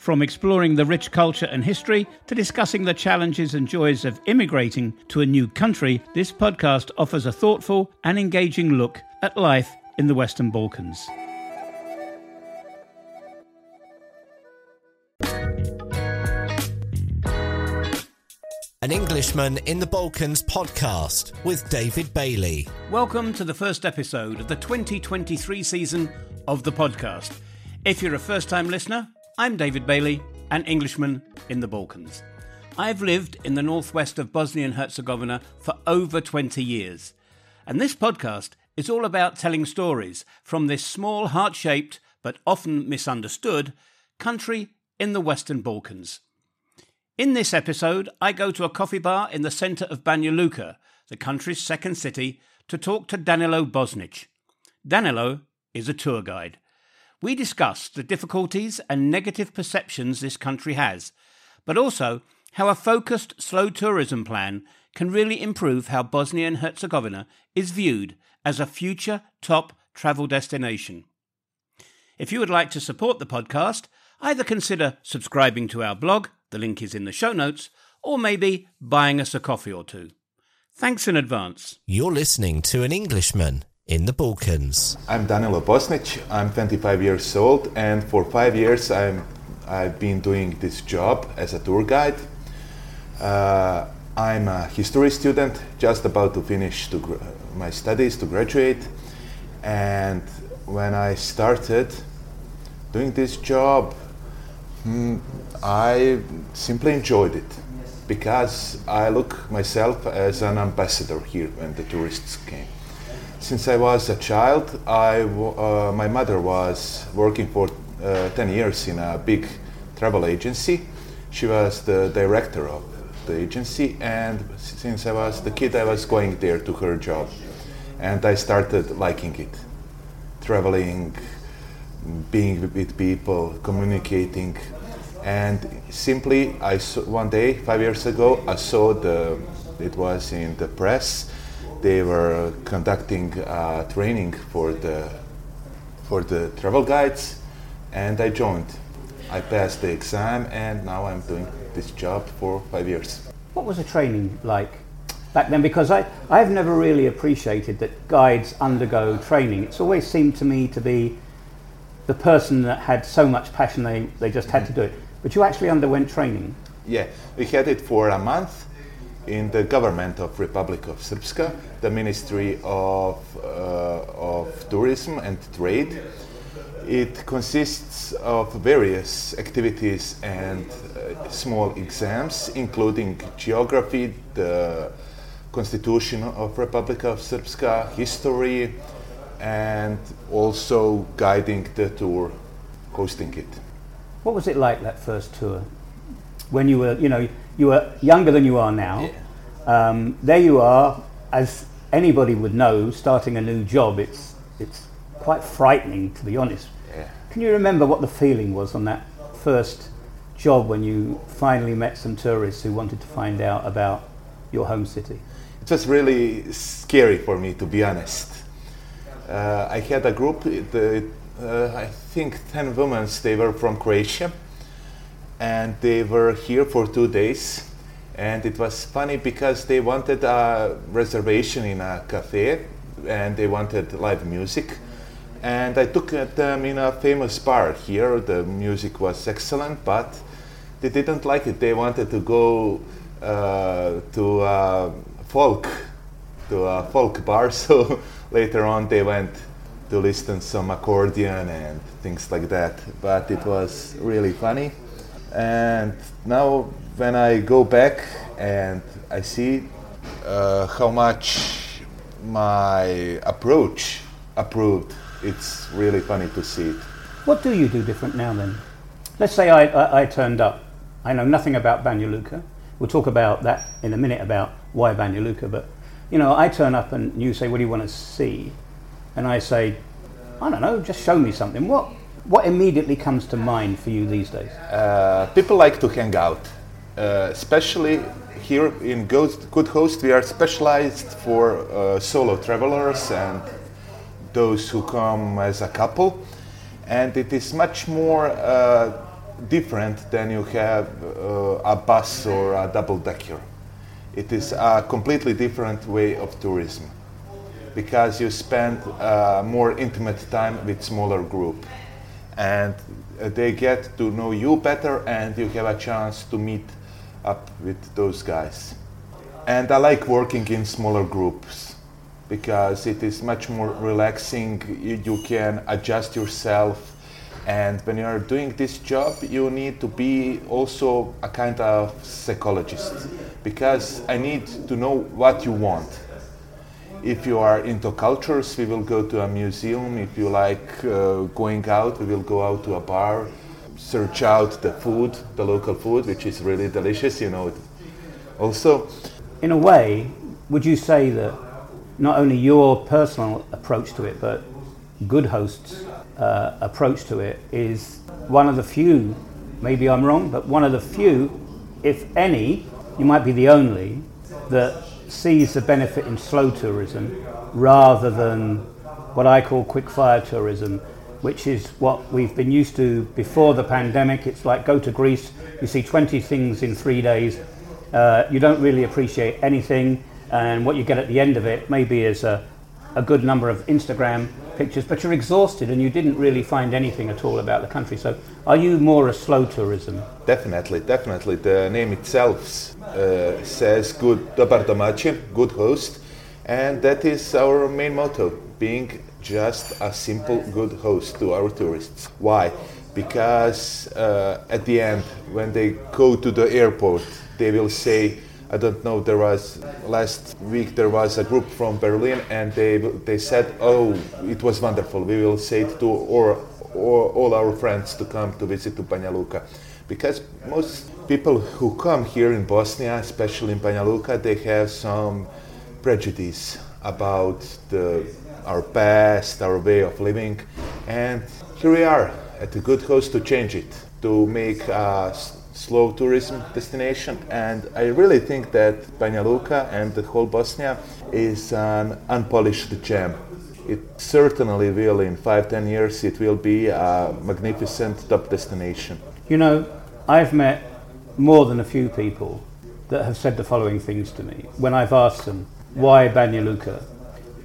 From exploring the rich culture and history to discussing the challenges and joys of immigrating to a new country, this podcast offers a thoughtful and engaging look at life in the Western Balkans. An Englishman in the Balkans podcast with David Bailey. Welcome to the first episode of the 2023 season of the podcast. If you're a first time listener, I'm David Bailey, an Englishman in the Balkans. I've lived in the northwest of Bosnia and Herzegovina for over 20 years, and this podcast is all about telling stories from this small, heart shaped, but often misunderstood country in the Western Balkans. In this episode, I go to a coffee bar in the centre of Banja Luka, the country's second city, to talk to Danilo Bosnić. Danilo is a tour guide. We discuss the difficulties and negative perceptions this country has, but also how a focused slow tourism plan can really improve how Bosnia and Herzegovina is viewed as a future top travel destination. If you would like to support the podcast, either consider subscribing to our blog, the link is in the show notes, or maybe buying us a coffee or two. Thanks in advance. You're listening to an Englishman in the Balkans. I'm Danilo Bosnić. I'm 25 years old, and for five years I'm I've been doing this job as a tour guide. Uh, I'm a history student, just about to finish to gr- my studies to graduate, and when I started doing this job, hmm, I simply enjoyed it because I look myself as an ambassador here when the tourists came. Since I was a child, I w- uh, my mother was working for uh, 10 years in a big travel agency. She was the director of the agency, and since I was the kid, I was going there to her job. And I started liking it. Traveling, being with people, communicating. And simply, I saw, one day, five years ago, I saw the, it was in the press, they were conducting a training for the for the travel guides and I joined. I passed the exam and now I'm doing this job for five years. What was the training like back then? Because I, I've never really appreciated that guides undergo training. It's always seemed to me to be the person that had so much passion they, they just had to do it. But you actually underwent training. Yeah, we had it for a month in the government of Republic of Srpska, the Ministry of, uh, of Tourism and Trade. It consists of various activities and uh, small exams, including geography, the Constitution of Republic of Srpska, history, and also guiding the tour, hosting it. What was it like that first tour? When you were, you know, you were younger than you are now. Um, there you are, as anybody would know, starting a new job. It's it's quite frightening, to be honest. Yeah. Can you remember what the feeling was on that first job when you finally met some tourists who wanted to find out about your home city? It was really scary for me, to be honest. Uh, I had a group, the, uh, I think 10 women, they were from Croatia, and they were here for two days. And it was funny because they wanted a reservation in a cafe and they wanted live music. And I took them in a famous bar here. The music was excellent, but they didn't like it. They wanted to go uh, to a folk, to a folk bar. So later on, they went to listen some accordion and things like that. But it was really funny. And now, when I go back and I see uh, how much my approach approved, it's really funny to see it. What do you do different now then? Let's say I, I, I turned up I know nothing about Banja Luka. We'll talk about that in a minute about why Banja Luka. But you know, I turn up and you say, "What do you want to see?" And I say, "I don't know. Just show me something." What what immediately comes to mind for you these days? Uh, people like to hang out, uh, especially here in Ghost, Good Host. We are specialized for uh, solo travelers and those who come as a couple, and it is much more uh, different than you have uh, a bus or a double decker. It is a completely different way of tourism because you spend uh, more intimate time with smaller group and uh, they get to know you better and you have a chance to meet up with those guys. And i like working in smaller groups because it is much more relaxing. You, you can adjust yourself. And when you are doing this job you need to be also a kind of psychologist because i need to know what you want if you are into cultures, we will go to a museum. If you like uh, going out, we will go out to a bar, search out the food, the local food, which is really delicious, you know. Also, in a way, would you say that not only your personal approach to it, but Good Host's uh, approach to it is one of the few, maybe I'm wrong, but one of the few, if any, you might be the only, that sees the benefit in slow tourism rather than what I call quick fire tourism, which is what we've been used to before the pandemic. It's like go to Greece, you see 20 things in three days, uh, you don't really appreciate anything, and what you get at the end of it maybe is a, a good number of Instagram pictures, but you're exhausted and you didn't really find anything at all about the country. So, are you more a slow tourism? Definitely, definitely. The name itself uh, says good dobar good host, and that is our main motto: being just a simple good host to our tourists. Why? Because uh, at the end, when they go to the airport, they will say, I don't know. There was last week there was a group from Berlin, and they they said, "Oh, it was wonderful. We will say it to or, or all our friends to come to visit to Banja Luka." because most people who come here in Bosnia, especially in Banja Luka, they have some prejudice about the, our past, our way of living, and here we are at a good host to change it, to make a slow tourism destination. And I really think that Banja Luka and the whole Bosnia is an unpolished gem. It certainly will, in five, ten years, it will be a magnificent top destination. You know, I've met more than a few people that have said the following things to me when I've asked them why Banja Luka.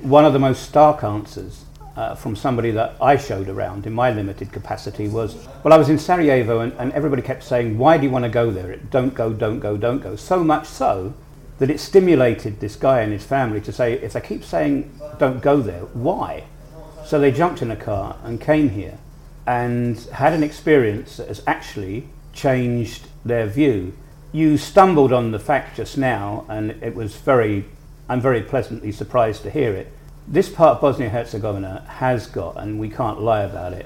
One of the most stark answers uh, from somebody that I showed around in my limited capacity was, well, I was in Sarajevo and, and everybody kept saying, why do you want to go there? Don't go, don't go, don't go. So much so that it stimulated this guy and his family to say, if they keep saying don't go there, why? So they jumped in a car and came here and had an experience that has actually changed their view. You stumbled on the fact just now, and it was very, I'm very pleasantly surprised to hear it. This part of Bosnia Herzegovina has got, and we can't lie about it,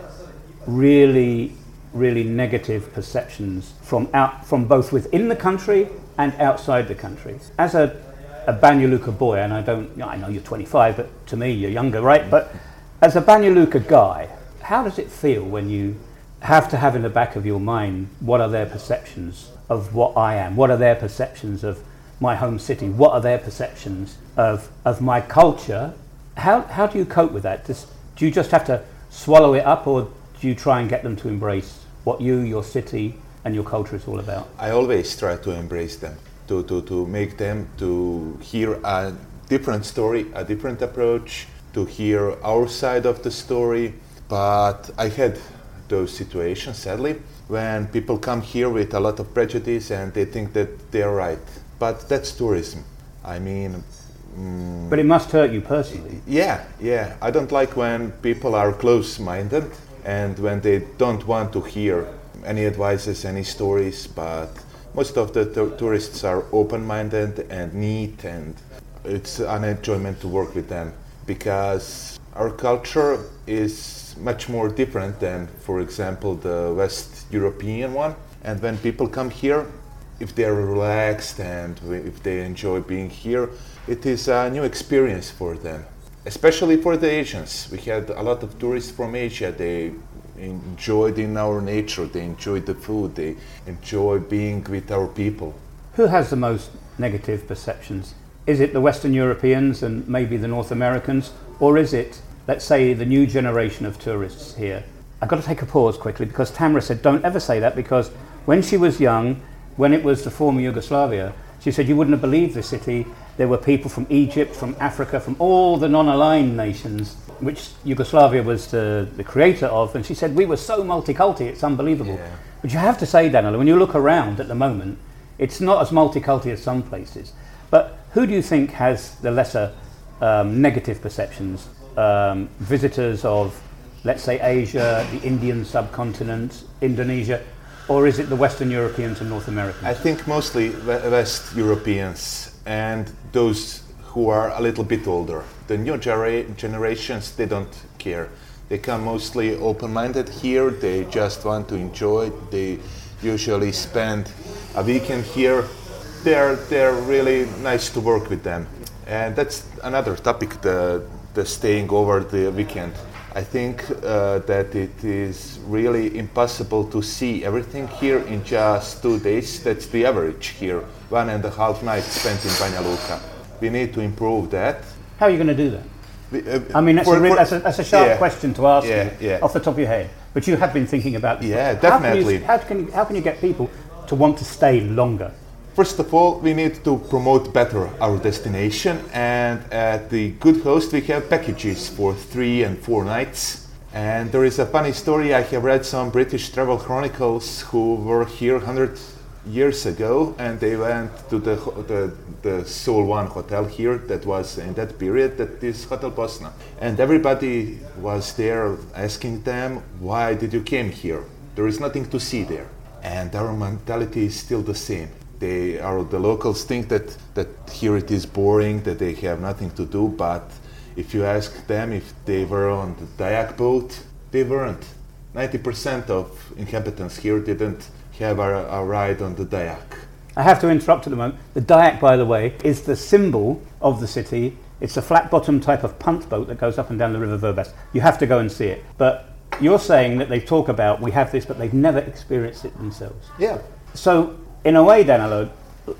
really, really negative perceptions from out, from both within the country and outside the country. As a, a Banja Luka boy, and I don't, I know you're 25, but to me you're younger, right? But as a Banja Luka guy, how does it feel when you have to have in the back of your mind what are their perceptions of what I am? What are their perceptions of my home city? What are their perceptions of, of my culture? How, how do you cope with that? Does, do you just have to swallow it up or do you try and get them to embrace what you, your city, and your culture is all about? I always try to embrace them, to, to, to make them to hear a different story, a different approach, to hear our side of the story. But I had those situations, sadly, when people come here with a lot of prejudice and they think that they're right. But that's tourism. I mean, mm, but it must hurt you personally. Yeah, yeah. I don't like when people are close minded and when they don't want to hear any advices, any stories, but most of the t- tourists are open minded and neat, and it's an enjoyment to work with them because our culture is much more different than, for example, the West European one. And when people come here, if they're relaxed and if they enjoy being here, it is a new experience for them. Especially for the Asians. We had a lot of tourists from Asia. They enjoyed in our nature, they enjoyed the food, they enjoy being with our people. Who has the most negative perceptions? Is it the Western Europeans and maybe the North Americans, or is it, let's say, the new generation of tourists here? I've got to take a pause quickly because Tamara said, don't ever say that because when she was young, when it was the former Yugoslavia, she said you wouldn't have believed the city. There were people from Egypt, from Africa, from all the non aligned nations, which Yugoslavia was the, the creator of. And she said, We were so multicultural, it's unbelievable. Yeah. But you have to say, Danilo, when you look around at the moment, it's not as multicultural as some places. But who do you think has the lesser um, negative perceptions? Um, visitors of, let's say, Asia, the Indian subcontinent, Indonesia, or is it the Western Europeans and North Americans? I think mostly West Europeans and those who are a little bit older. The new gera- generations, they don't care. They come mostly open minded here, they just want to enjoy. They usually spend a weekend here they're they're really nice to work with them, and that's another topic the the staying over the weekend. I think uh, that it is really impossible to see everything here in just two days. That's the average here, one and a half nights spent in Banja Luka. We need to improve that. How are you going to do that? We, uh, I mean, that's, for, a, that's, a, that's, a, sharp yeah, question to ask yeah, you yeah. off the top of your head. But you have been thinking about this. Yeah, definitely. How can, you, how, can how can you get people to want to stay longer? First of all, we need to promote better our destination, and at the Good Host, we have packages for three and four nights. And there is a funny story. I have read some British travel chronicles who were here 100 years ago, and they went to the the, the Sol One hotel here. That was in that period. That is Hotel Bosna, and everybody was there asking them, "Why did you came here? There is nothing to see there." And our mentality is still the same they are the locals think that that here it is boring, that they have nothing to do. But if you ask them if they were on the Dayak boat, they weren't. 90% of inhabitants here didn't have a, a ride on the Dayak. I have to interrupt at the moment. The Dayak, by the way, is the symbol of the city. It's a flat bottom type of punt boat that goes up and down the River Vrbas. You have to go and see it. But you're saying that they talk about we have this, but they've never experienced it themselves. Yeah. So in a way, Danilo,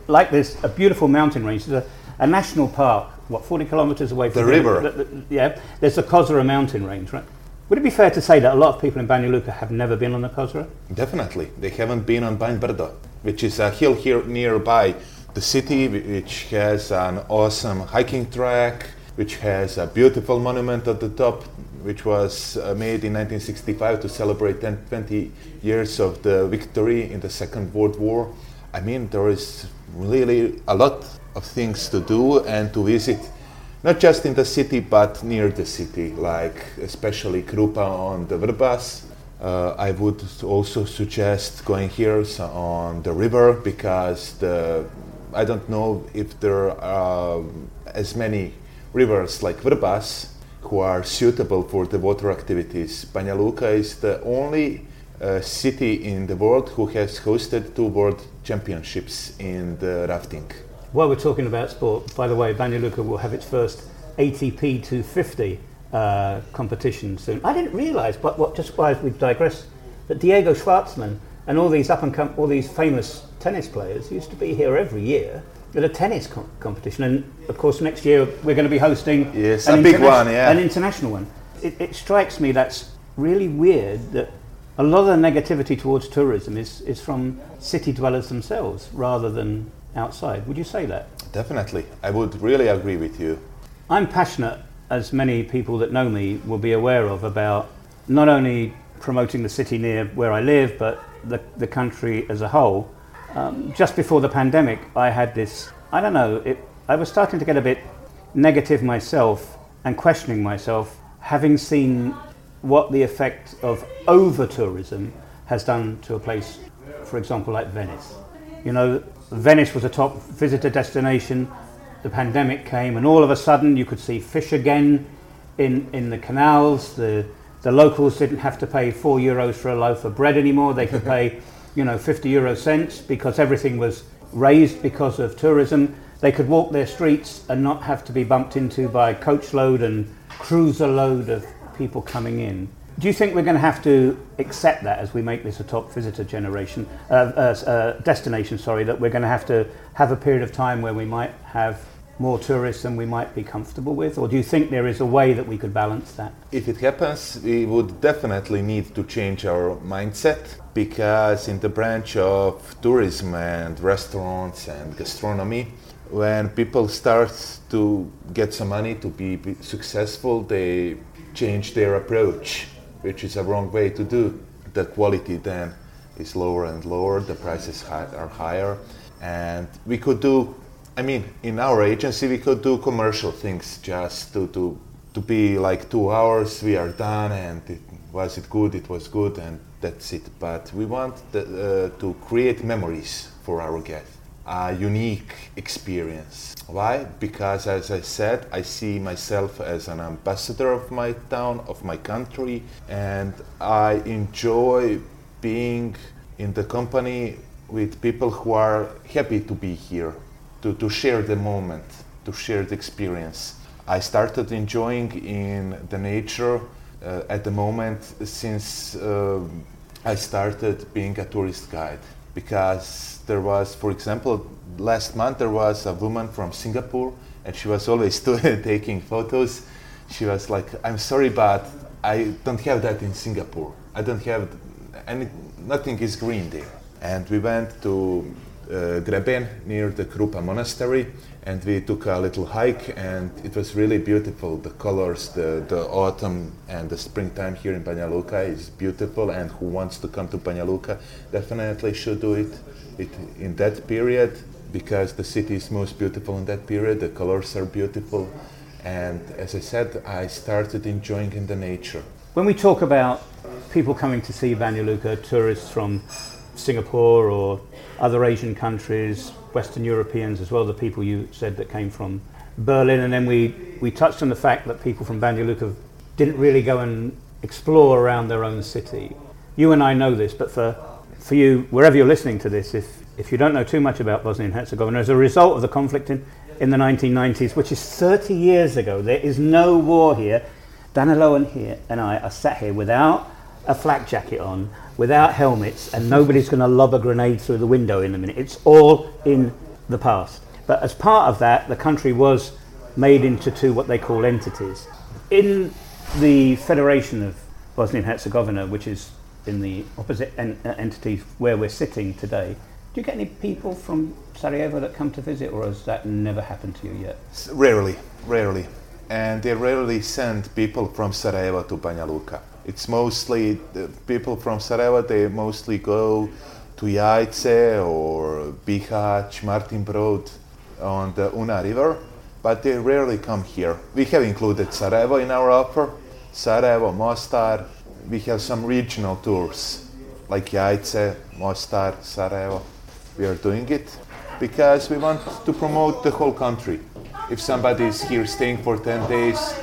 like this, a beautiful mountain range. There's a, a national park, what, 40 kilometres away from the river. The, the, yeah, there's the Kozara mountain range, right? Would it be fair to say that a lot of people in Banja Luka have never been on the Kozara? Definitely. They haven't been on Banj Brdo, which is a hill here nearby the city, which has an awesome hiking track, which has a beautiful monument at the top, which was uh, made in 1965 to celebrate 10, 20 years of the victory in the Second World War. I mean, there is really a lot of things to do and to visit, not just in the city, but near the city, like especially Krupa on the Vrbas. Uh, I would also suggest going here on the river because the, I don't know if there are as many rivers like Vrbas who are suitable for the water activities. Banja Luka is the only uh, city in the world who has hosted two world championships in the rafting. While we're talking about sport, by the way, Banja Luka will have its first ATP 250 uh, competition soon. I didn't realise, but what just while we digress, that Diego Schwartzman and all these up and com- all these famous tennis players used to be here every year at a tennis com- competition. And of course, next year we're going to be hosting yes, a big one, yeah. an international one. It, it strikes me that's really weird that a lot of the negativity towards tourism is, is from city dwellers themselves rather than outside. Would you say that? Definitely. I would really agree with you. I'm passionate, as many people that know me will be aware of, about not only promoting the city near where I live, but the, the country as a whole. Um, just before the pandemic, I had this, I don't know, it, I was starting to get a bit negative myself and questioning myself, having seen what the effect of over tourism has done to a place, for example, like Venice. You know, Venice was a top visitor destination. The pandemic came, and all of a sudden, you could see fish again in, in the canals. The, the locals didn't have to pay four euros for a loaf of bread anymore. They could pay you know, 50 euro cents because everything was raised because of tourism. They could walk their streets and not have to be bumped into by coach load and cruiser load of people coming in. Do you think we're going to have to accept that as we make this a top visitor generation uh, uh, uh, destination? Sorry, that we're going to have to have a period of time where we might have more tourists than we might be comfortable with, or do you think there is a way that we could balance that? If it happens, we would definitely need to change our mindset because in the branch of tourism and restaurants and gastronomy, when people start to get some money to be successful, they change their approach which is a wrong way to do. The quality then is lower and lower, the prices high, are higher, and we could do. I mean, in our agency, we could do commercial things just to to to be like two hours. We are done, and it, was it good? It was good, and that's it. But we want the, uh, to create memories for our guests a unique experience. Why? Because, as I said, I see myself as an ambassador of my town, of my country, and I enjoy being in the company with people who are happy to be here, to, to share the moment, to share the experience. I started enjoying in the nature uh, at the moment since uh, I started being a tourist guide because there was, for example, last month there was a woman from Singapore and she was always taking photos. She was like, I'm sorry, but I don't have that in Singapore. I don't have any, nothing is green there. And we went to Uh, Greben near the Krupa monastery and we took a little hike and it was really beautiful. The colors the, the autumn and the springtime here in Banja Luka is beautiful and who wants to come to Banja Luka definitely should do it, it in that period because the city is most beautiful in that period the colors are beautiful and as I said I started enjoying in the nature. When we talk about people coming to see Banja Luka tourists from Singapore or other Asian countries, Western Europeans as well, the people you said that came from Berlin. And then we, we touched on the fact that people from Banja Luka didn't really go and explore around their own city. You and I know this, but for, for you, wherever you're listening to this, if, if you don't know too much about Bosnia and Herzegovina, as a result of the conflict in, in the 1990s, which is 30 years ago, there is no war here. Danilo and, here, and I are sat here without a flak jacket on, without helmets, and nobody's going to lob a grenade through the window in a minute. It's all in the past. But as part of that, the country was made into two what they call entities. In the Federation of Bosnia and Herzegovina, which is in the opposite en- uh, entity where we're sitting today, do you get any people from Sarajevo that come to visit, or has that never happened to you yet? Rarely, rarely. And they rarely send people from Sarajevo to Banja Luka. It's mostly people from Sarajevo. They mostly go to Jajce or Bihać, Martin Brod on the Una River, but they rarely come here. We have included Sarajevo in our offer. Sarajevo, Mostar. We have some regional tours like Jajce, Mostar, Sarajevo. We are doing it because we want to promote the whole country. If somebody is here staying for 10 days,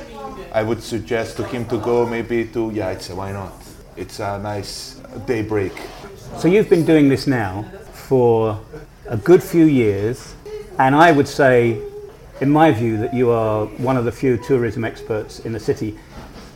I would suggest to him to go maybe to Jajce. Why not? It's a nice day break. So you've been doing this now for a good few years, and I would say, in my view, that you are one of the few tourism experts in the city.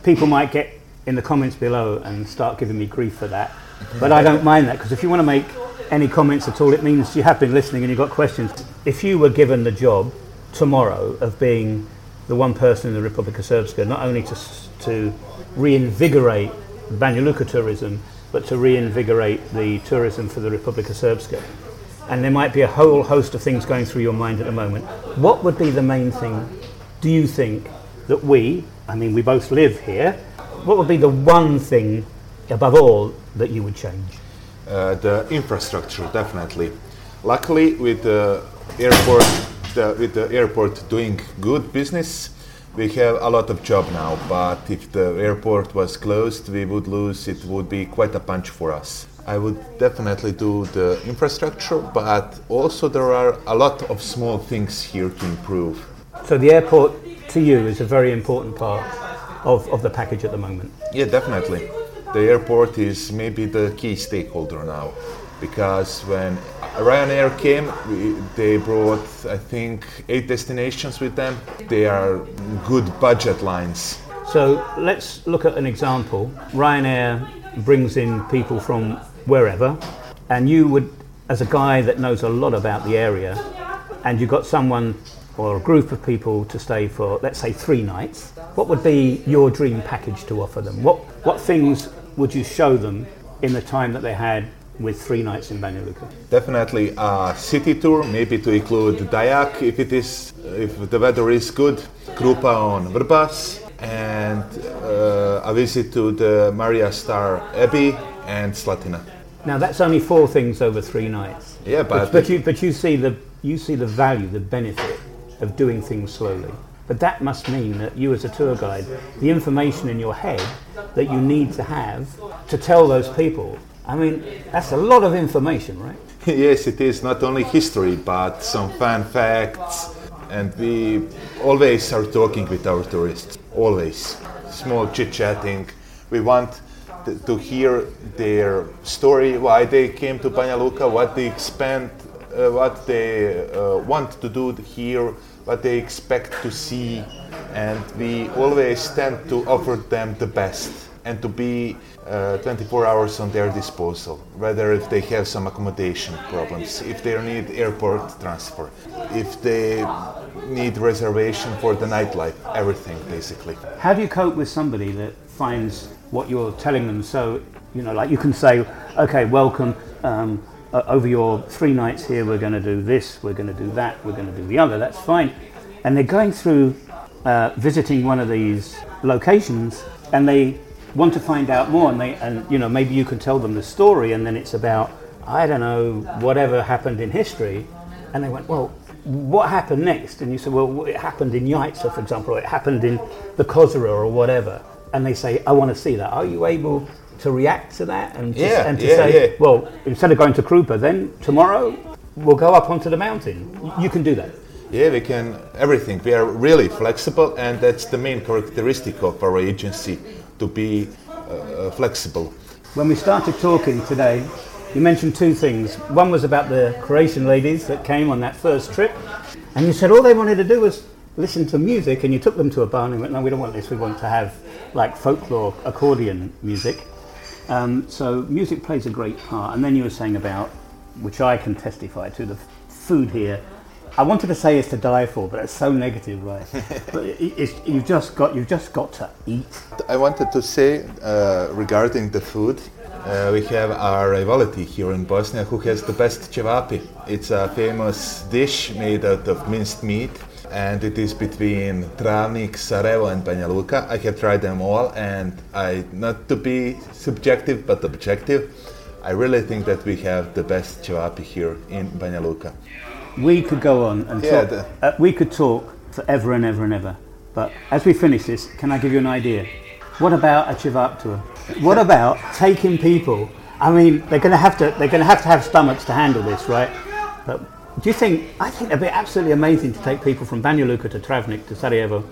People might get in the comments below and start giving me grief for that, but I don't mind that because if you want to make any comments at all, it means you have been listening and you've got questions. If you were given the job tomorrow of being the one person in the Republic of Srpska, not only to, to reinvigorate Banja Luka tourism, but to reinvigorate the tourism for the Republic of Srpska. And there might be a whole host of things going through your mind at the moment. What would be the main thing, do you think, that we, I mean, we both live here, what would be the one thing above all that you would change? Uh, the infrastructure, definitely. Luckily, with the airport the, with the airport doing good business, we have a lot of job now. But if the airport was closed, we would lose. It would be quite a punch for us. I would definitely do the infrastructure, but also there are a lot of small things here to improve. So the airport to you is a very important part of, of the package at the moment. Yeah, definitely. The airport is maybe the key stakeholder now. Because when Ryanair came, we, they brought I think eight destinations with them. They are good budget lines. So let's look at an example. Ryanair brings in people from wherever, and you would, as a guy that knows a lot about the area, and you got someone or a group of people to stay for, let's say, three nights, what would be your dream package to offer them? What, what things would you show them in the time that they had with three nights in Banja Luka? Definitely a city tour, maybe to include Dayak if it is, if the weather is good, Krupa on Vrbas, and uh, a visit to the Maria Star Abbey and Slatina. Now that's only four things over three nights. Yeah, but, but, but you but you see the you see the value, the benefit of doing things slowly. But that must mean that you, as a tour guide, the information in your head that you need to have to tell those people. I mean, that's a lot of information, right? yes, it is not only history but some fun facts, and we always are talking with our tourists. Always, small chit chatting. We want to hear their story, why they came to Banja Luka, what they spent, uh, what they uh, want to do here, what they expect to see, and we always tend to offer them the best and to be uh, 24 hours on their disposal, whether if they have some accommodation problems, if they need airport transfer, if they need reservation for the nightlife, everything basically. How do you cope with somebody that finds what you're telling them so, you know, like you can say, okay, welcome, um, over your three nights here, we're going to do this, we're going to do that, we're going to do the other, that's fine. And they're going through uh, visiting one of these locations and they want to find out more and they and you know maybe you can tell them the story and then it's about I don't know whatever happened in history. And they went well what happened next? And you said well it happened in Jajce for example or it happened in the Kozara or whatever. And they say I want to see that. Are you able to react to that and to, Yeah, and to yeah, say yeah. well instead of going to Krupa then tomorrow we'll go up onto the mountain. You can do that. Yeah, we can everything. We are really flexible, and that's the main characteristic of our agency to be uh, flexible. When we started talking today, you mentioned two things. One was about the Croatian ladies that came on that first trip, and you said all they wanted to do was listen to music, and you took them to a bar and went, No, we don't want this, we want to have like folklore accordion music. Um, so music plays a great part. And then you were saying about, which I can testify to, the food here. I wanted to say it's to die for, but it's so negative, right? but you've just got you've just got to eat. I wanted to say uh, regarding the food. Uh, we have our rivality here in Bosnia who has the best cevapi. It's a famous dish made out of minced meat and it is between Travnik, Sarajevo and Banja Luka. I have tried them all and I, not to be subjective but objective, I really think that we have the best cevapi here in Banja Luka. We could go on and Yeah, talk. the- uh, we could talk forever and ever and ever. But as we finish this, can I give you an idea? What about a Cevap tour? What about taking people? I mean, they're going to have to. They're going to have to have stomachs to handle this, right? But do you think? I think it'd be absolutely amazing to take people from Banja Luka to Travnik to Sarajevo,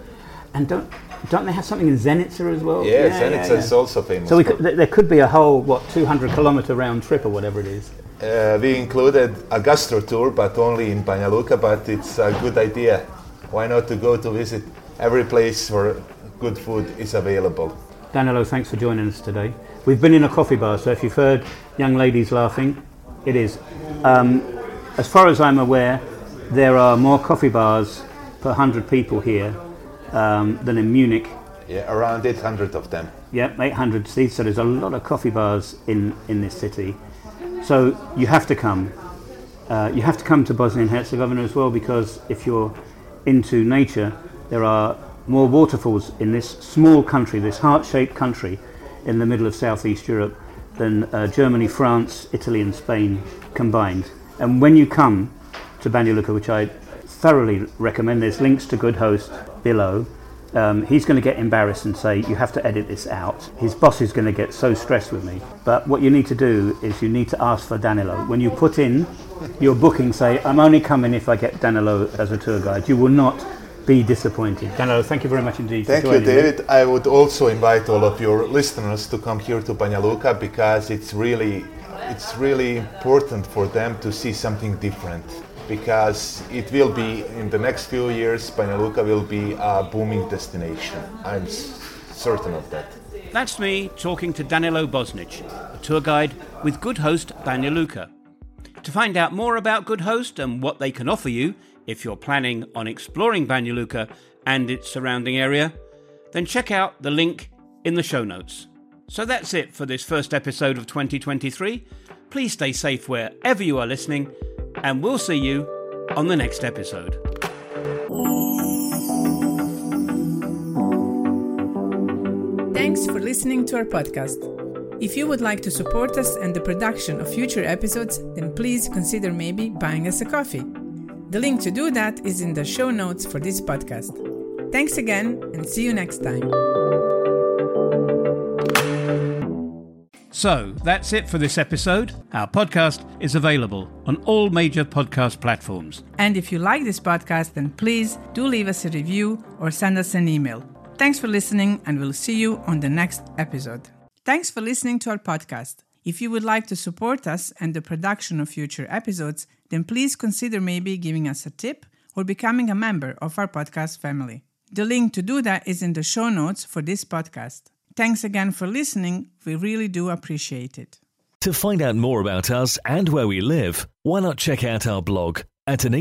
and don't don't they have something in Zenica as well? Yes, and it's, it's also famous. So we could, there there could be a whole what 200 kilometer round trip or whatever it is. Uh, we included a gastro tour, but only in Banja Luka, but it's a good idea. Why not to go to visit every place where good food is available? Danilo, thanks for joining us today. We've been in a coffee bar, so if you've heard young ladies laughing, it is. Um, as far as I'm aware, there are more coffee bars per 100 people here um, than in Munich. Yeah, around 800 of them. Yep, 800 seats, so there's a lot of coffee bars in, in this city. So you have to come. Uh, you have to come to Bosnia and Herzegovina as well because if you're into nature, there are more waterfalls in this small country, this heart shaped country in the middle of southeast Europe than uh, Germany, France, Italy, and Spain combined. And when you come to Banja Luka, which I thoroughly recommend, there's links to Good Host below. Um, he's going to get embarrassed and say, You have to edit this out. His boss is going to get so stressed with me. But what you need to do is you need to ask for Danilo. When you put in your booking, say, I'm only coming if I get Danilo as a tour guide. You will not be disappointed. Danilo, thank you very much indeed Thank for you, joining me. David. I would also invite all of your listeners to come here to Banja Luka because it's really it's really important for them to see something different because it will be in the next few years Banja Luka will be a booming destination. I'm certain of that. That's me talking to Danilo Bosnić, a tour guide with Good Host Banja Luka. To find out more about Good Host and what they can offer you if you're planning on exploring Banja Luka and its surrounding area, then check out the link in the show notes. So that's it for this first episode of 2023. Please stay safe wherever you are listening, and we'll see you on the next episode. Thanks for listening to our podcast. If you would like to support us and the production of future episodes, then please consider maybe buying us a coffee. The link to do that is in the show notes for this podcast. Thanks again, and see you next time. So that's it for this episode. Our podcast is available on all major podcast platforms. And if you like this podcast, then please do leave us a review or send us an email. Thanks for listening, and we'll see you on the next episode. Thanks for listening to our podcast. If you would like to support us and the production of future episodes, then please consider maybe giving us a tip or becoming a member of our podcast family. The link to do that is in the show notes for this podcast. Thanks again for listening. We really do appreciate it. To find out more about us and where we live, why not check out our blog at an